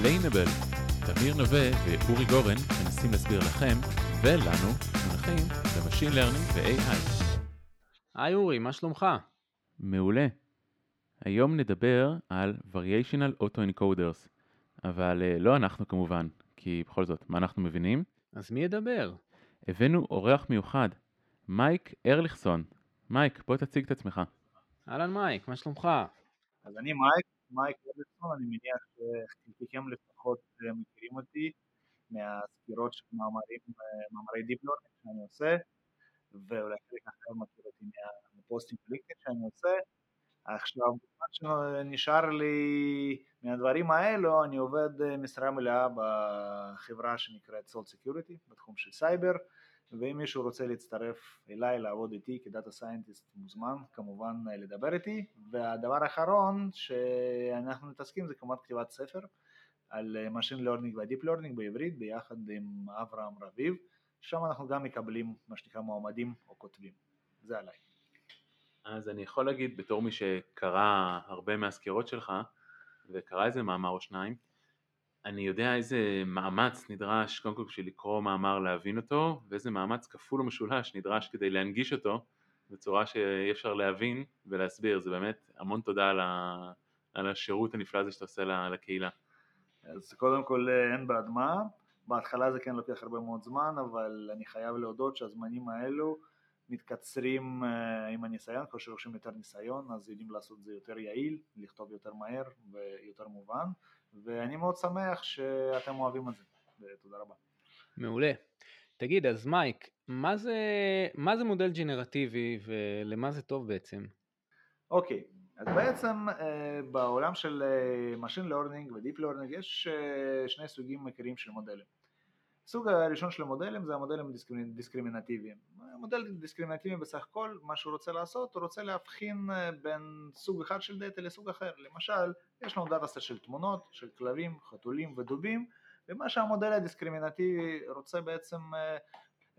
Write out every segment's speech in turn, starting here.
Explainable. תמיר נווה ואורי גורן מנסים להסביר לכם ולנו מונחים ב machine learning ו-AI. היי אורי, מה שלומך? מעולה. היום נדבר על Variational Autoencoders, אבל אה, לא אנחנו כמובן, כי בכל זאת, מה אנחנו מבינים? אז מי ידבר? הבאנו אורח מיוחד, מייק ארליכסון. מייק, בוא תציג את עצמך. אהלן מייק, מה שלומך? אז אני מייק, מייק ארליכסון, אני מניח שחלקכם לפחות אה, מכירים אותי מהסקירות של מאמרים, אה, מאמרי Deep שאני עושה, ואולי חלק אחר מכיר אותי מהפוסטים הפוליטיים שאני עושה. עכשיו, בזמן שנשאר לי מהדברים האלו, אני עובד אה, משרה מלאה בחברה שנקראת Salt Security, בתחום של סייבר, ואם מישהו רוצה להצטרף אליי לעבוד איתי כ data scientist מוזמן כמובן אה, לדבר איתי, והדבר האחרון שאנחנו מתעסקים זה כמובן כתיבת ספר על אה, Machine Learning ו-Deep Learning בעברית ביחד עם אברהם רביב, שם אנחנו גם מקבלים מה שנקרא מועמדים או כותבים, זה עליי. אז אני יכול להגיד בתור מי שקרא הרבה מהסקירות שלך וקרא איזה מאמר או שניים אני יודע איזה מאמץ נדרש קודם כל בשביל לקרוא מאמר להבין אותו ואיזה מאמץ כפול ומשולש נדרש כדי להנגיש אותו בצורה שאי אפשר להבין ולהסביר. זה באמת המון תודה על, ה... על השירות הנפלא הזה שאתה עושה לקהילה. אז קודם כל אין בעד מה, בהתחלה זה כן לוקח הרבה מאוד זמן אבל אני חייב להודות שהזמנים האלו מתקצרים אה, עם הניסיון, ככל שרוכשים יותר ניסיון אז יודעים לעשות את זה יותר יעיל, לכתוב יותר מהר ויותר מובן ואני מאוד שמח שאתם אוהבים את זה, ותודה רבה. מעולה. תגיד, אז מייק, מה זה, מה זה מודל ג'נרטיבי ולמה זה טוב בעצם? אוקיי, אז בעצם אה, בעולם של אה, Machine Learning ו-Deep Learning יש שני סוגים עיקריים של מודלים. הסוג הראשון של המודלים זה המודלים דיסקרימינטיביים. מודל דיסקרימינטיבי בסך הכל מה שהוא רוצה לעשות, הוא רוצה להבחין אה, בין סוג אחד של דאטה לסוג אחר. למשל, יש לנו דאטה של תמונות, של כלבים, חתולים ודובים, ומה שהמודל הדיסקרימינטיבי רוצה בעצם אה,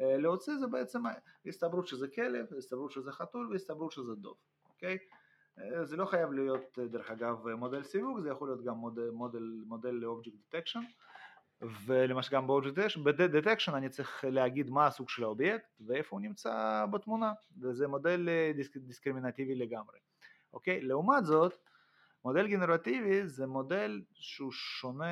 אה, להוציא זה בעצם הסתברות שזה כלב, הסתברות שזה חתול והסתברות שזה דוב, אוקיי? זה לא חייב להיות דרך אגב מודל סיווג, זה יכול להיות גם מודל, מודל, מודל ל object detection ולמשל גם ב-Detection אני צריך להגיד מה הסוג של האובייקט ואיפה הוא נמצא בתמונה וזה מודל אה, דיסק, דיסקרימינטיבי לגמרי אוקיי? לעומת זאת מודל גנרטיבי זה מודל שהוא שונה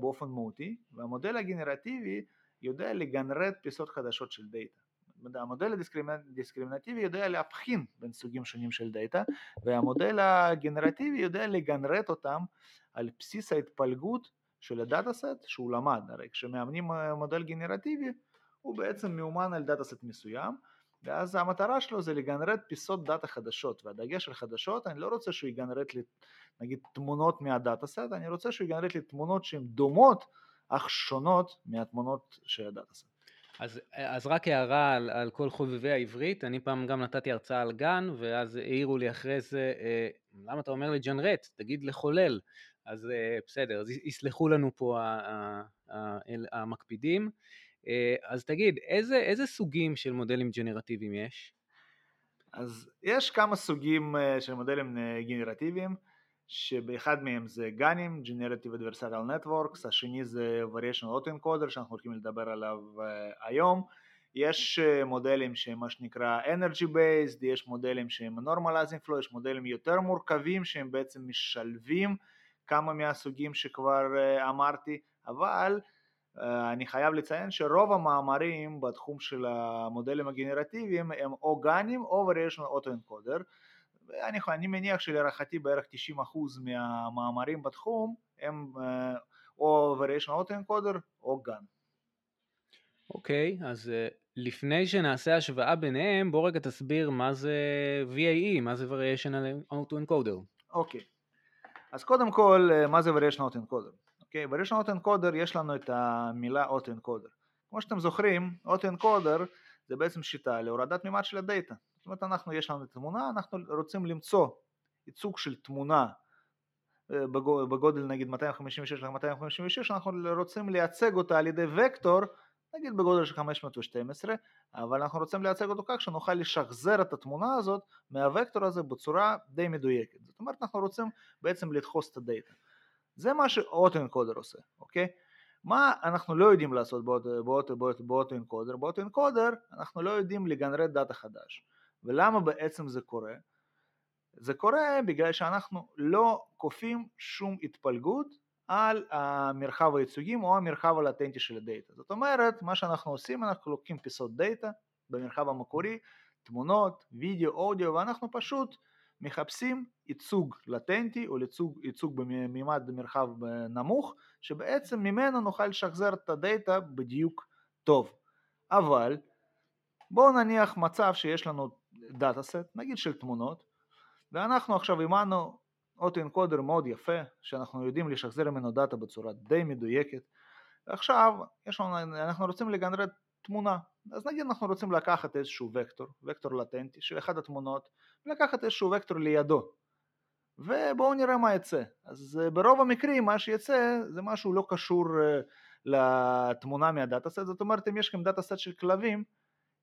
באופן מהותי והמודל הגנרטיבי יודע לגנרט פיסות חדשות של דאטה המודל הדיסקרימינטיבי יודע להבחין בין סוגים שונים של דאטה והמודל הגנרטיבי יודע לגנרט אותם על בסיס ההתפלגות של ה dataset שהוא למד, הרי כשמאמנים אה, מודל גנרטיבי הוא בעצם מאומן על dataset מסוים ואז המטרה שלו זה לגנרט פיסות דאטה חדשות והדגש על חדשות אני לא רוצה שהוא יגנרט לי נגיד תמונות מה dataset, אני רוצה שהוא יגנרט לי תמונות שהן דומות אך שונות מהתמונות של הדאטה סט. אז, אז רק הערה על, על כל חובבי העברית, אני פעם גם נתתי הרצאה על גן ואז העירו לי אחרי זה, אה, למה אתה אומר לי ג'נרט? תגיד לחולל. אז אה, בסדר, אז יסלחו לנו פה המקפידים. אה, אז תגיד, איזה, איזה סוגים של מודלים ג'נרטיביים יש? אז יש כמה סוגים אה, של מודלים גנרטיביים, שבאחד מהם זה גאנים, Generative Adversarial Networks, השני זה Variational Autoencoder שאנחנו הולכים לדבר עליו היום, יש מודלים שהם מה שנקרא Energy Based, יש מודלים שהם Normalizing Flow, יש מודלים יותר מורכבים שהם בעצם משלבים כמה מהסוגים שכבר אה, אמרתי, אבל אה, אני חייב לציין שרוב המאמרים בתחום של המודלים הגנרטיביים הם או גאנים או Variational Autoencoder ואני אני מניח שלהערכתי בערך 90% מהמאמרים בתחום הם אה, או Variational Autoencoder או גאן. אוקיי, okay, אז לפני שנעשה השוואה ביניהם בוא רגע תסביר מה זה VAE, מה זה Variational Autoencoder. אוקיי. Okay. אז קודם כל, אה, מה זה Variation Autoencoder? אוקיי, Variation Autoencoder יש לנו את המילה Autoencoder. כמו שאתם זוכרים, Autoencoder זה בעצם שיטה להורדת מימד של הדאטה. זאת אומרת, אנחנו, יש לנו תמונה, אנחנו רוצים למצוא ייצוג של תמונה אה, בגודל נגיד 256 על 256, אנחנו רוצים לייצג אותה על ידי וקטור נגיד בגודל של 512, אבל אנחנו רוצים לייצג אותו כך שנוכל לשחזר את התמונה הזאת מהווקטור הזה בצורה די מדויקת. זאת אומרת אנחנו רוצים בעצם לדחוס את הדאטה. זה מה שאוטו-אנקודר עושה, אוקיי? מה אנחנו לא יודעים לעשות ב autoencoder? ב autoencoder אנחנו לא יודעים לגנרט דאטה חדש. ולמה בעצם זה קורה? זה קורה בגלל שאנחנו לא כופים שום התפלגות על המרחב הייצוגים או המרחב הלטנטי של הדאטה. זאת אומרת, מה שאנחנו עושים, אנחנו לוקחים פיסות דאטה במרחב המקורי, תמונות, וידאו, אודיו, ואנחנו פשוט מחפשים ייצוג לטנטי או ייצוג, ייצוג במימד מרחב נמוך, שבעצם ממנו נוכל לשחזר את הדאטה בדיוק טוב. אבל בואו נניח מצב שיש לנו dataset, נגיד של תמונות, ואנחנו עכשיו אימנו autoencoder מאוד יפה, שאנחנו יודעים לשחזר ממנו דאטה בצורה די מדויקת, ועכשיו לנו, אנחנו רוצים לגנרט תמונה, אז נגיד אנחנו רוצים לקחת איזשהו וקטור, וקטור לטנטי של אחת התמונות, ולקחת איזשהו וקטור לידו, ובואו נראה מה יצא. אז אה, ברוב המקרים מה שיצא זה משהו לא קשור אה, לתמונה מהדאטה סט, זאת אומרת אם יש לכם דאטה סט של כלבים,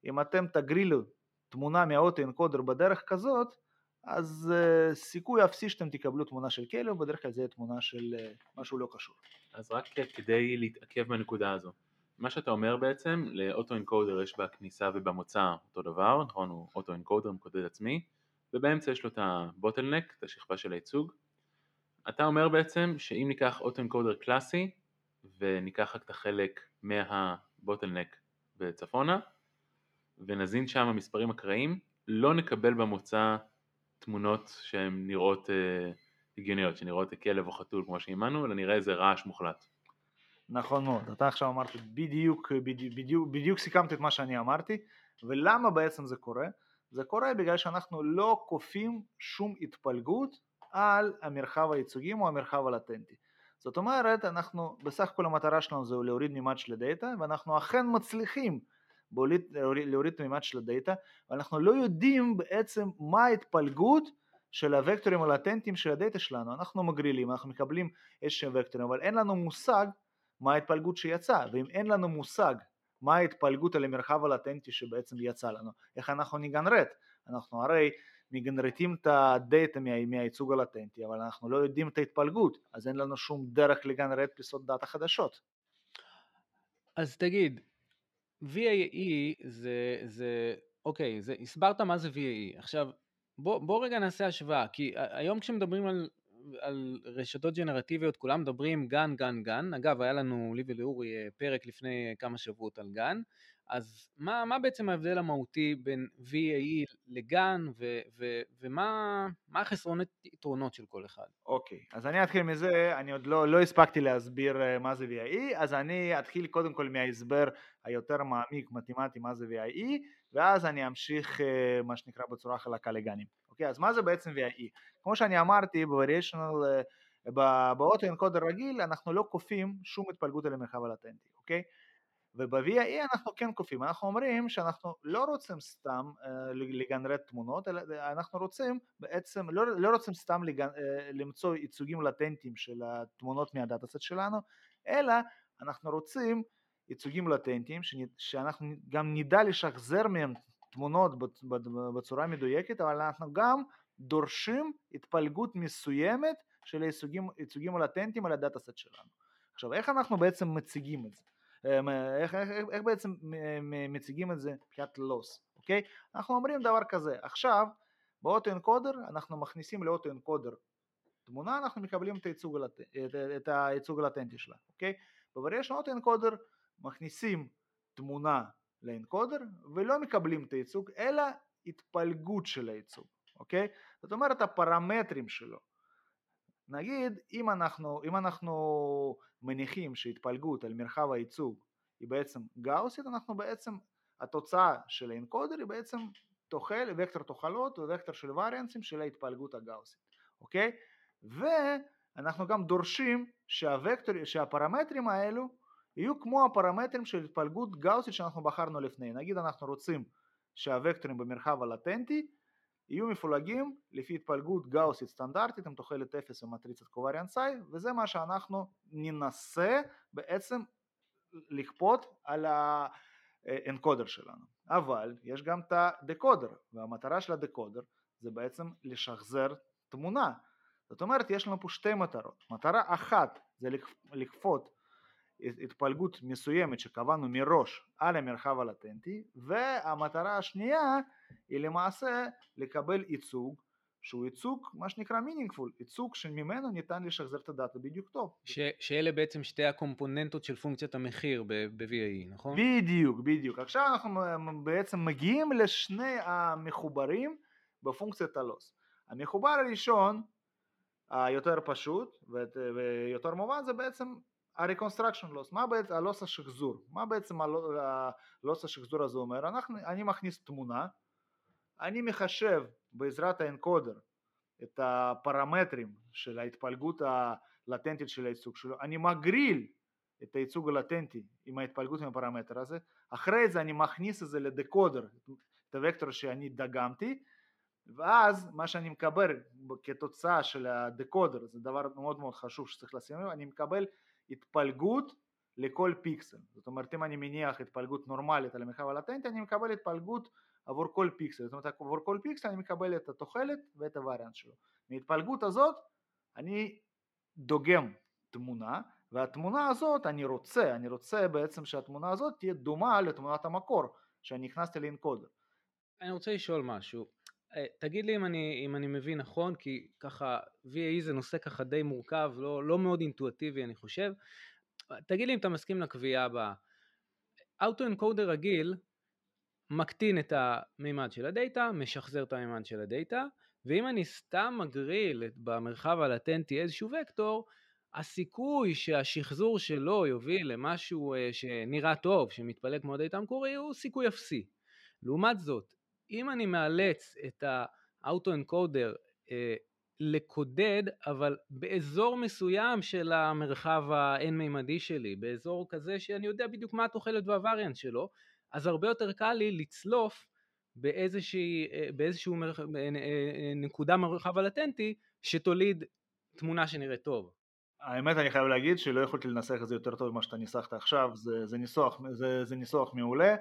אם אתם תגרילו תמונה מהאוטו אנקודר בדרך כזאת, אז uh, סיכוי אפסי שאתם תקבלו תמונה של כלב, בדרך כלל זה תמונה של uh, משהו לא קשור. אז רק כדי להתעכב בנקודה הזו, מה שאתה אומר בעצם, לאוטו אנקודר יש בכניסה ובמוצא אותו דבר, נכון? הוא אוטו אנקודר מקודד עצמי, ובאמצע יש לו את הבוטלנק, את השכבה של הייצוג. אתה אומר בעצם שאם ניקח אוטו אנקודר קלאסי, וניקח רק את החלק מהבוטלנק בצפונה, ונזין שם מספרים אקראיים, לא נקבל במוצא תמונות שהן נראות אה, הגיוניות, שנראות כלב או חתול כמו שאימנו, אלא נראה איזה רעש מוחלט. נכון מאוד, אתה עכשיו אמרת בדיוק, בדיוק, בדיוק, בדיוק סיכמת את מה שאני אמרתי, ולמה בעצם זה קורה? זה קורה בגלל שאנחנו לא כופים שום התפלגות על המרחב הייצוגים או המרחב הלטנטי. זאת אומרת, אנחנו, בסך הכל המטרה שלנו זה להוריד מימד של הדאטה, ואנחנו אכן מצליחים להוריד, להוריד את המימד של הדאטה, ואנחנו לא יודעים בעצם מה ההתפלגות של הוקטורים הלטנטיים של הדאטה שלנו. אנחנו מגרילים, אנחנו מקבלים איזשהם וקטורים, אבל אין לנו מושג מה ההתפלגות שיצאה, ואם אין לנו מושג מה ההתפלגות על המרחב הלטנטי שבעצם יצא לנו, איך אנחנו נגנרט? אנחנו הרי מגנרטים את הדאטה מה, מהייצוג הלטנטי, אבל אנחנו לא יודעים את ההתפלגות, אז אין לנו שום דרך לגנרט פיסות דאטה חדשות. אז תגיד, VAE זה, זה, אוקיי, זה, הסברת מה זה VAE. עכשיו, בוא, בוא רגע נעשה השוואה, כי היום כשמדברים על, על רשתות ג'נרטיביות, כולם מדברים גן, גן, גן. אגב, היה לנו, לי ולאורי, אה, פרק לפני כמה שבועות על גן. אז מה, מה בעצם ההבדל המהותי בין VAE לגן ו, ו, ומה החסרונות יתרונות של כל אחד? אוקיי, okay, אז אני אתחיל מזה, אני עוד לא, לא הספקתי להסביר אה, מה זה VAE, אז אני אתחיל קודם כל מההסבר היותר מעמיק, מתמטי, מה זה VAE, ואז אני אמשיך אה, מה שנקרא בצורה חלקה לגנים. אוקיי, okay, אז מה זה בעצם VAE? כמו שאני אמרתי, ב-variational, אה, באוטו אנקודר רגיל, אנחנו לא כופים שום התפלגות על המרחב הלטנטי, אוקיי? Okay? וב-VIE אנחנו כן כופים, אנחנו אומרים שאנחנו לא רוצים סתם uh, לגנרט תמונות, אלא אנחנו רוצים בעצם, לא, לא רוצים סתם לגנ... uh, למצוא ייצוגים לטנטיים של התמונות מהדאטה סט שלנו, אלא אנחנו רוצים ייצוגים לטנטיים שאנחנו גם נדע לשחזר מהם תמונות בצורה מדויקת, אבל אנחנו גם דורשים התפלגות מסוימת של הייצוגים, ייצוגים לטנטיים על הדאטה סט שלנו. עכשיו איך אנחנו בעצם מציגים את זה? אמ, איך, איך, איך בעצם מציגים את זה מבחינת לוס, אוקיי? אנחנו אומרים דבר כזה, עכשיו באוטו אנקודר אנחנו מכניסים לאוטו אנקודר תמונה, אנחנו מקבלים את הייצוג, הלט... את, את הייצוג הלטנטי שלה, אוקיי? בווריאשן אוטו אנקודר מכניסים תמונה לאנקודר ולא מקבלים את הייצוג אלא התפלגות של הייצוג, אוקיי? זאת אומרת הפרמטרים שלו נגיד אם אנחנו, אם אנחנו מניחים שהתפלגות על מרחב הייצוג היא בעצם גאוסית, אנחנו בעצם, התוצאה של האנקודר היא בעצם תוחל, וקטור תוחלות ווקטור של וריאנסים של ההתפלגות הגאוסית, אוקיי? ואנחנו גם דורשים שהווקטור, שהפרמטרים האלו יהיו כמו הפרמטרים של התפלגות גאוסית שאנחנו בחרנו לפני, נגיד אנחנו רוצים שהווקטורים במרחב הלטנטי יהיו מפולגים לפי התפלגות גאוסית סטנדרטית עם תוחלת 0 ומטריצת קובריאנט סאי וזה מה שאנחנו ננסה בעצם לכפות על האנקודר שלנו. אבל יש גם את הדקודר והמטרה של הדקודר זה בעצם לשחזר תמונה. זאת אומרת יש לנו פה שתי מטרות, מטרה אחת זה לכפות התפלגות מסוימת שקבענו מראש על המרחב הלטנטי והמטרה השנייה היא למעשה לקבל ייצוג שהוא ייצוג מה שנקרא meaningful, ייצוג שממנו ניתן לשחזר את הדאטה בדיוק טוב. ש, שאלה בעצם שתי הקומפוננטות של פונקציית המחיר ב-VAE, נכון? בדיוק, בדיוק. עכשיו אנחנו בעצם מגיעים לשני המחוברים בפונקציית הלוס. המחובר הראשון, היותר פשוט ויותר מובן, זה בעצם ה-reconstruction loss, מה בעצם הלוס השחזור, מה בעצם הלוס השחזור הזה אומר, אנחנו, אני מכניס תמונה, אני מחשב בעזרת האנקודר את הפרמטרים של ההתפלגות הלטנטית של הייצוג שלו, אני מגריל את הייצוג הלטנטי עם ההתפלגות עם הפרמטר הזה, אחרי זה אני מכניס את זה לדקודר, את הוקטור שאני דגמתי, ואז מה שאני מקבל כתוצאה של הדקודר, זה דבר מאוד מאוד חשוב שצריך לשים לב, אני מקבל התפלגות לכל פיקסל, זאת אומרת אם אני מניח התפלגות נורמלית על המרחב הלטנטי אני מקבל התפלגות עבור כל פיקסל, זאת אומרת עבור כל פיקסל אני מקבל את התוחלת ואת הווריאנט שלו. מהתפלגות הזאת אני דוגם תמונה והתמונה הזאת אני רוצה, אני רוצה בעצם שהתמונה הזאת תהיה דומה לתמונת המקור שאני הכנסתי לאנקודר. אני רוצה לשאול משהו, אה, תגיד לי אם אני, אם אני מבין נכון, כי ככה VAE זה נושא ככה די מורכב, לא, לא מאוד אינטואטיבי אני חושב, תגיד לי אם אתה מסכים לקביעה הבאה, אוטו-אנקודר רגיל מקטין את המימד של הדאטה, משחזר את המימד של הדאטה, ואם אני סתם מגריל במרחב הלטנטי איזשהו וקטור, הסיכוי שהשחזור שלו יוביל למשהו אה, שנראה טוב, שמתפלג כמו הדאטה המקורי, הוא סיכוי אפסי. לעומת זאת, אם אני מאלץ את האוטו-אנקודר אה, לקודד, אבל באזור מסוים של המרחב האין-מימדי שלי, באזור כזה שאני יודע בדיוק מה התוחלת והווריאנט שלו, אז הרבה יותר קל לי לצלוף באיזושהי, אה, באיזשהו מרח... אה, אה, נקודה מרחב הלטנטי שתוליד תמונה שנראית טוב. האמת אני חייב להגיד שלא יכולתי לנסח את זה יותר טוב ממה שאתה ניסחת עכשיו, זה, זה, ניסוח, זה, זה ניסוח מעולה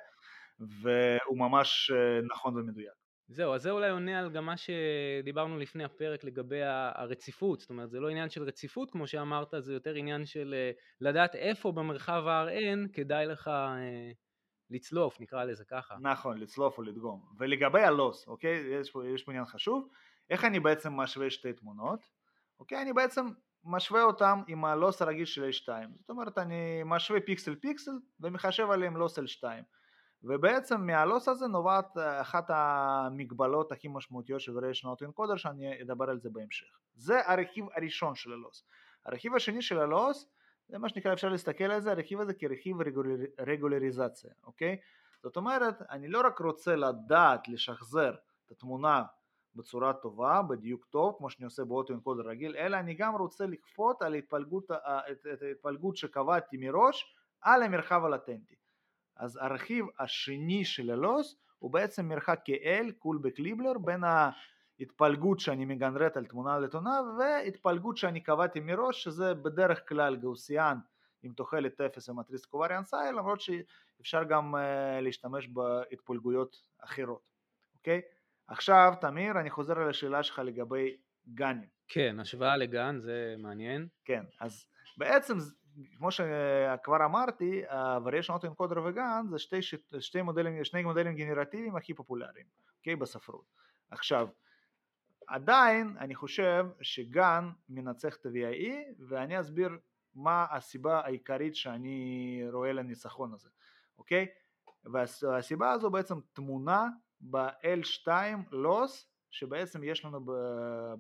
והוא ממש נכון ומדויק. זהו, אז זה אולי עונה על גם מה שדיברנו לפני הפרק לגבי הרציפות, זאת אומרת זה לא עניין של רציפות כמו שאמרת, זה יותר עניין של לדעת איפה במרחב ה-RN כדאי לך לצלוף, נקרא לזה ככה. נכון, לצלוף או לדגום. ולגבי הלוס, אוקיי, יש פה, יש פה עניין חשוב, איך אני בעצם משווה שתי תמונות, אוקיי, אני בעצם משווה אותם עם הלוס הרגיל של H2, זאת אומרת אני משווה פיקסל פיקסל ומחשב עליהם לוס L2. ובעצם מהלוס הזה נובעת אה, אחת המגבלות הכי משמעותיות של Variation Auto שאני אדבר על זה בהמשך. זה הרכיב הראשון של הלוס. הרכיב השני של הלוס זה מה שנקרא אפשר להסתכל על זה, הרכיב הזה כרכיב רגולר, רגולריזציה, אוקיי? זאת אומרת, אני לא רק רוצה לדעת לשחזר את התמונה בצורה טובה, בדיוק טוב, כמו שאני עושה באוטו אנקודר רגיל, אלא אני גם רוצה לכפות על ההתפלגות, את ההתפלגות שקבעתי מראש על המרחב הלטנטי. אז הרכיב השני של ה loss הוא בעצם מרחק KL, Kullback-Leibler, בין התפלגות שאני מגנרט על תמונה נתונה והתפלגות שאני קבעתי מראש שזה בדרך כלל Gaussian עם תוחלת 0 ומטריצת covariance I למרות שאפשר גם אה, להשתמש בהתפלגויות אחרות, אוקיי? עכשיו תמיר אני חוזר על השאלה שלך לגבי GANים. כן, השוואה ל GAN זה מעניין. כן, אז בעצם כמו שכבר אמרתי, ה-Variation Auto Encoder וגן זה שתי, שתי מודלים, שני מודלים גנרטיביים הכי פופולריים, אוקיי? בספרות. עכשיו, עדיין אני חושב שגן מנצח את ה-VIE ואני אסביר מה הסיבה העיקרית שאני רואה לניצחון הזה, אוקיי? והסיבה הזו בעצם תמונה ב-L2 לוס שבעצם יש לנו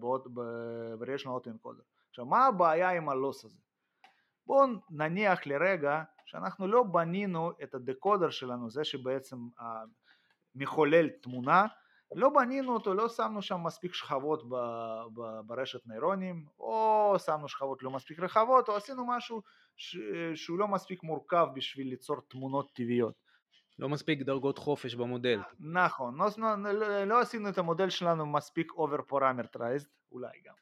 ב-Variational Auto Encoder. עכשיו מה הבעיה עם הלוס הזה? בואו נניח לרגע שאנחנו לא בנינו את הדקודר שלנו, זה שבעצם מחולל תמונה לא בנינו אותו, לא שמנו שם מספיק שכבות ב, ב, ברשת נוירונים, או שמנו שכבות לא מספיק רחבות, או עשינו משהו ש, שהוא לא מספיק מורכב בשביל ליצור תמונות טבעיות. לא מספיק דרגות חופש במודל. נכון, לא, לא, לא, לא עשינו את המודל שלנו מספיק over parameterized, אולי גם.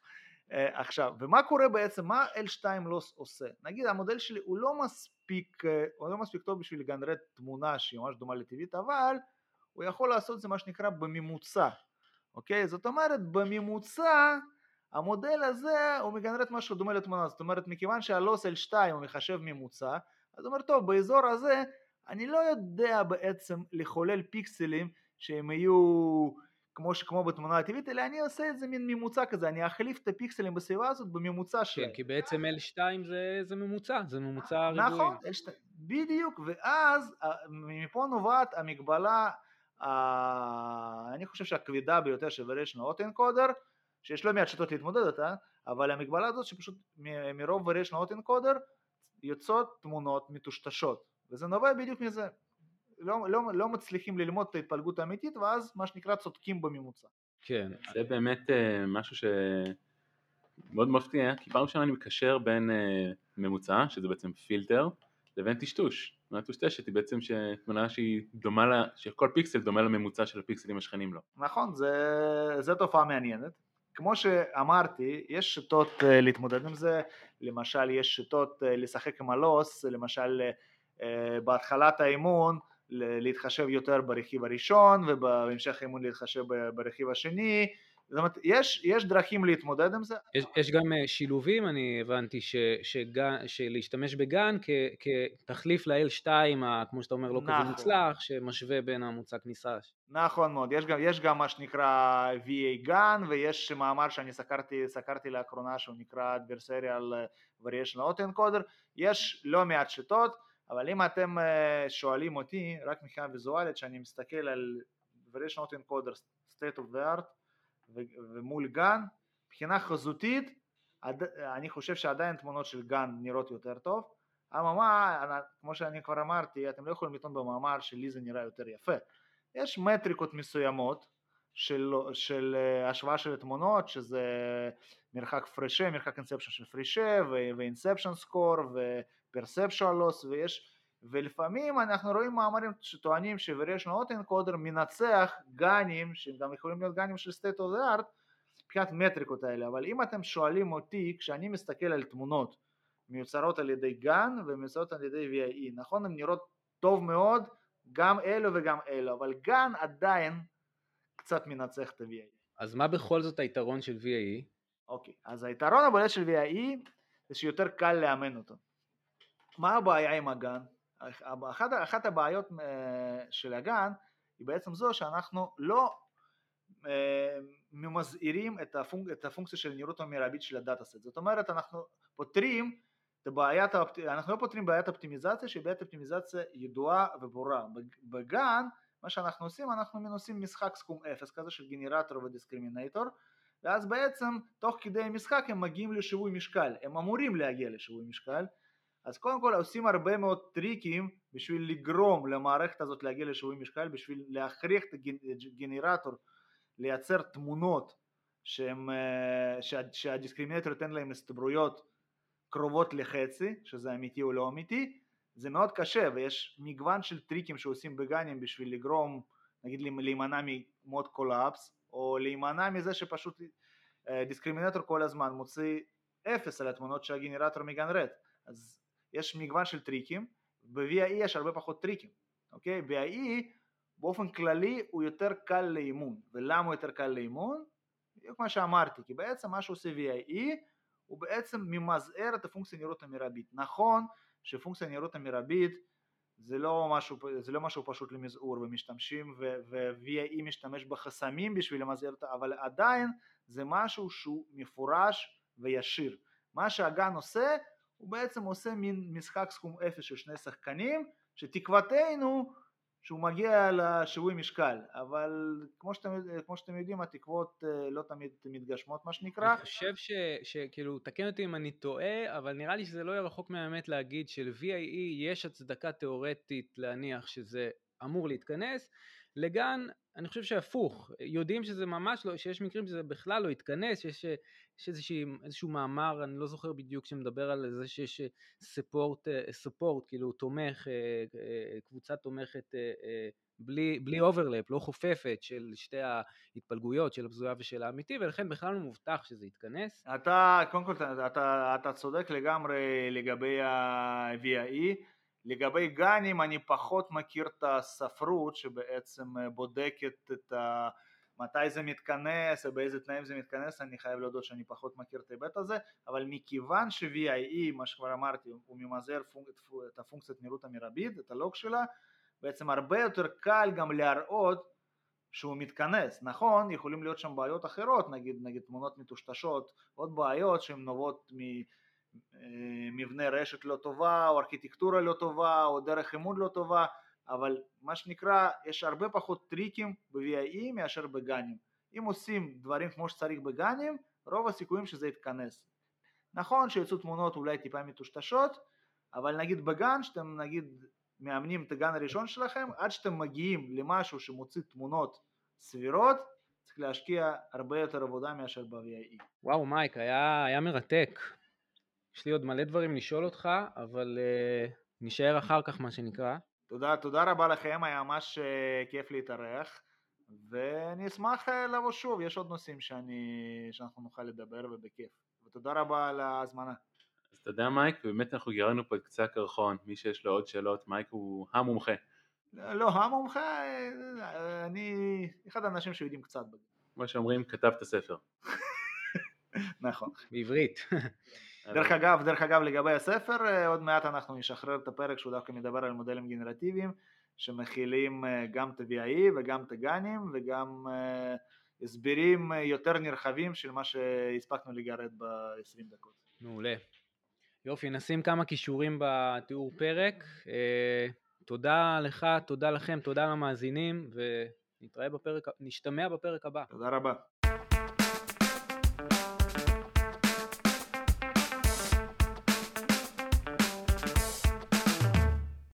Uh, עכשיו, ומה קורה בעצם, מה L2 לא עושה? נגיד המודל שלי הוא לא מספיק, uh, הוא לא מספיק טוב בשביל לגנרט תמונה שהיא ממש דומה לטבעית, אבל הוא יכול לעשות זה מה שנקרא בממוצע, אוקיי? זאת אומרת בממוצע המודל הזה הוא מגנרט משהו דומה לתמונה, זאת אומרת מכיוון שהלוס L2 הוא מחשב ממוצע, אז הוא אומר טוב באזור הזה אני לא יודע בעצם לחולל פיקסלים שהם יהיו כמו, כמו בתמונה הטבעית, אלא אני עושה את זה מין ממוצע כזה, אני אחליף את הפיקסלים בסביבה הזאת בממוצע שלהם. כן, כי בעצם L2 זה, זה ממוצע, זה ממוצע ריבועי. נכון, L2, בדיוק, ואז מפה נובעת המגבלה, אני חושב שהכבדה ביותר של וריאשן אוטנקודר, שיש לא מעט שיטות להתמודד איתה, אבל המגבלה הזאת שפשוט מרוב וריאשן אוטנקודר יוצאות תמונות מטושטשות, וזה נובע בדיוק מזה. לא, לא, לא מצליחים ללמוד את ההתפלגות האמיתית ואז מה שנקרא צודקים בממוצע. כן. זה באמת uh, משהו שמאוד מפתיע, כי פעם ראשונה אני מקשר בין uh, ממוצע, שזה בעצם פילטר, לבין טשטוש. תמונה טושטשת היא בעצם תמונה שהיא דומה לה, שכל פיקסל דומה לממוצע של הפיקסלים השכנים לו. נכון, זה תופעה מעניינת. כמו שאמרתי, יש שיטות uh, להתמודד עם זה, למשל יש שיטות uh, לשחק עם הלוס, למשל uh, בהתחלת האימון להתחשב יותר ברכיב הראשון ובהמשך האימון להתחשב ברכיב השני זאת אומרת יש, יש דרכים להתמודד עם זה. יש, יש גם אה, שילובים אני הבנתי ש, שגן, שלהשתמש בגן כ, כתחליף ל-L2 כמו שאתה אומר לא נכון. כזה מוצלח שמשווה בין המוצא כניסה. נכון מאוד יש גם, יש גם מה שנקרא VA גן ויש מאמר שאני סקרתי, סקרתי לאחרונה שהוא נקרא adversarial variation autoencoder יש לא מעט שיטות אבל אם אתם אה, שואלים אותי רק מבחינה ויזואלית שאני מסתכל על Variation Encoder State of the Art ומול גן מבחינה חזותית אני חושב שעדיין תמונות של גן נראות יותר טוב. אממה כמו שאני כבר אמרתי אתם לא יכולים לטעון במאמר שלי זה נראה יותר יפה. יש מטריקות מסוימות של, של אה, השוואה של תמונות שזה מרחק פרישה, מרחק אינספשן של פרישה ואינספשן סקור פרספשואל לוס ויש ולפעמים אנחנו רואים מאמרים שטוענים ש-Variational Autoencoder מנצח גנים שגם יכולים להיות גנים של state of the art מבחינת מטריקות האלה אבל אם אתם שואלים אותי כשאני מסתכל על תמונות מיוצרות על ידי גן ומיוצרות על ידי VIE נכון הן נראות טוב מאוד גם אלו וגם אלו אבל גן עדיין קצת מנצח את ה-VIE אז מה בכל זאת היתרון של VIE? אוקיי אז היתרון הבולט של VIE זה שיותר קל לאמן אותו מה הבעיה עם הגן? אחת, אחת הבעיות אה, של הגן היא בעצם זו שאנחנו לא אה, ממזעירים את, הפונק, את הפונקציה של נראות המרבית של הדאטה סט. זאת אומרת אנחנו פותרים את הבעיית, אנחנו לא פותרים בעיית אופטימיזציה שהיא בעיית אופטימיזציה ידועה וברורה. בגן מה שאנחנו עושים אנחנו עושים משחק סכום אפס כזה של גנרטור ודיסקרימינטור ואז בעצם תוך כדי משחק הם מגיעים לשיווי משקל. הם אמורים להגיע לשיווי משקל אז קודם כל עושים הרבה מאוד טריקים בשביל לגרום למערכת הזאת להגיע לשיווי משקל, בשביל להכריח את הגנרטור לייצר תמונות שהם, אה, שה, שהדיסקרימינטור ייתן להם הסתברויות קרובות לחצי, שזה אמיתי או לא אמיתי, זה מאוד קשה ויש מגוון של טריקים שעושים ב GAN ים בשביל לגרום, נגיד להימנע מ mode collapse, או להימנע מזה שפשוט אה, discriminator כל הזמן מוציא אפס על התמונות שהגנרטור מגנרט, אז יש מגוון של טריקים, ב-VAE יש הרבה פחות טריקים, אוקיי? ב-VAE באופן כללי הוא יותר קל לאימון, ולמה הוא יותר קל לאימון? בדיוק מה שאמרתי, כי בעצם מה שעושה VAE הוא בעצם ממזער את הפונקציה נראות המרבית. נכון שפונקציה נראות המרבית זה לא משהו, זה לא משהו פשוט למזעור ומשתמשים ו-VIE משתמש בחסמים בשביל למזער אותה, אבל עדיין זה משהו שהוא מפורש וישיר. מה שהגן עושה הוא בעצם עושה מין משחק סכום אפס של שני שחקנים שתקוותנו שהוא מגיע לשיווי משקל אבל כמו שאתם, כמו שאתם יודעים התקוות אה, לא תמיד מתגשמות מה שנקרא. אני חושב ש, שכאילו תקן אותי אם אני טועה אבל נראה לי שזה לא יהיה רחוק מהאמת להגיד של-VAE יש הצדקה תיאורטית להניח שזה אמור להתכנס ל GAN אני חושב שהפוך, יודעים שזה ממש לא, שיש מקרים שזה בכלל לא יתכנס, שיש, יש איזושהי, איזשהו מאמר, אני לא זוכר בדיוק, שמדבר על זה שיש support, support, כאילו תומך, אה, אה, קבוצה תומכת אה, בלי, בלי overlap, לא חופפת של שתי ההתפלגויות של המזויף ושל האמיתי, ולכן בכלל לא מובטח שזה יתכנס. אתה, קודם כל, אתה, אתה צודק לגמרי לגבי ה-VIE. לגבי גנים אני פחות מכיר את הספרות שבעצם אה, בודקת את ה... מתי זה מתכנס ובאיזה תנאים זה מתכנס, אני חייב להודות שאני פחות מכיר את ההיבט הזה, אבל מכיוון ש-VIE, מה שכבר אמרתי, הוא ממזער פונק, את הפונקציית מהירות המרבית, את הלוג שלה, בעצם הרבה יותר קל גם להראות שהוא מתכנס. נכון, יכולים להיות שם בעיות אחרות, נגיד, נגיד תמונות מטושטשות, עוד בעיות שהן נובעות ממבנה אה, רשת לא טובה, או ארכיטקטורה לא טובה, או דרך אימון לא טובה, אבל מה שנקרא, יש הרבה פחות טריקים ב-VIE מאשר בגנים. אם עושים דברים כמו שצריך בגנים, רוב הסיכויים שזה יתכנס. נכון שיצאו תמונות אולי טיפה מטושטשות, אבל נגיד בגן, שאתם נגיד מאמנים את הגן הראשון שלכם, עד שאתם מגיעים למשהו שמוציא תמונות סבירות, צריך להשקיע הרבה יותר עבודה מאשר ב-VIE. וואו מייק, היה, היה מרתק. יש לי עוד מלא דברים לשאול אותך, אבל uh, נשאר אחר כך מה שנקרא. תודה, תודה רבה לכם, היה ממש uh, כיף להתארח, ואני אשמח uh, לבוא שוב, יש עוד נושאים שאני, שאנחנו נוכל לדבר ובכיף. ותודה רבה על ההזמנה. אז אתה יודע מייק, באמת אנחנו גירדנו פה את קצה הקרחון, מי שיש לו עוד שאלות, מייק הוא המומחה. לא, המומחה, אני אחד האנשים שיודעים קצת בזה. כמו שאומרים, כתב את הספר. נכון. בעברית. דרך אגב, דרך אגב לגבי הספר, אה, עוד מעט אנחנו נשחרר את הפרק שהוא דווקא מדבר על מודלים גנרטיביים שמכילים אה, גם את ה-VIE וגם את הגנים וגם אה, הסברים יותר נרחבים של מה שהספקנו לגרד ב-20 דקות. מעולה. יופי, נשים כמה כישורים בתיאור פרק. תודה לך, תודה לכם, תודה למאזינים ונתראה בפרק, נשתמע בפרק הבא. תודה רבה.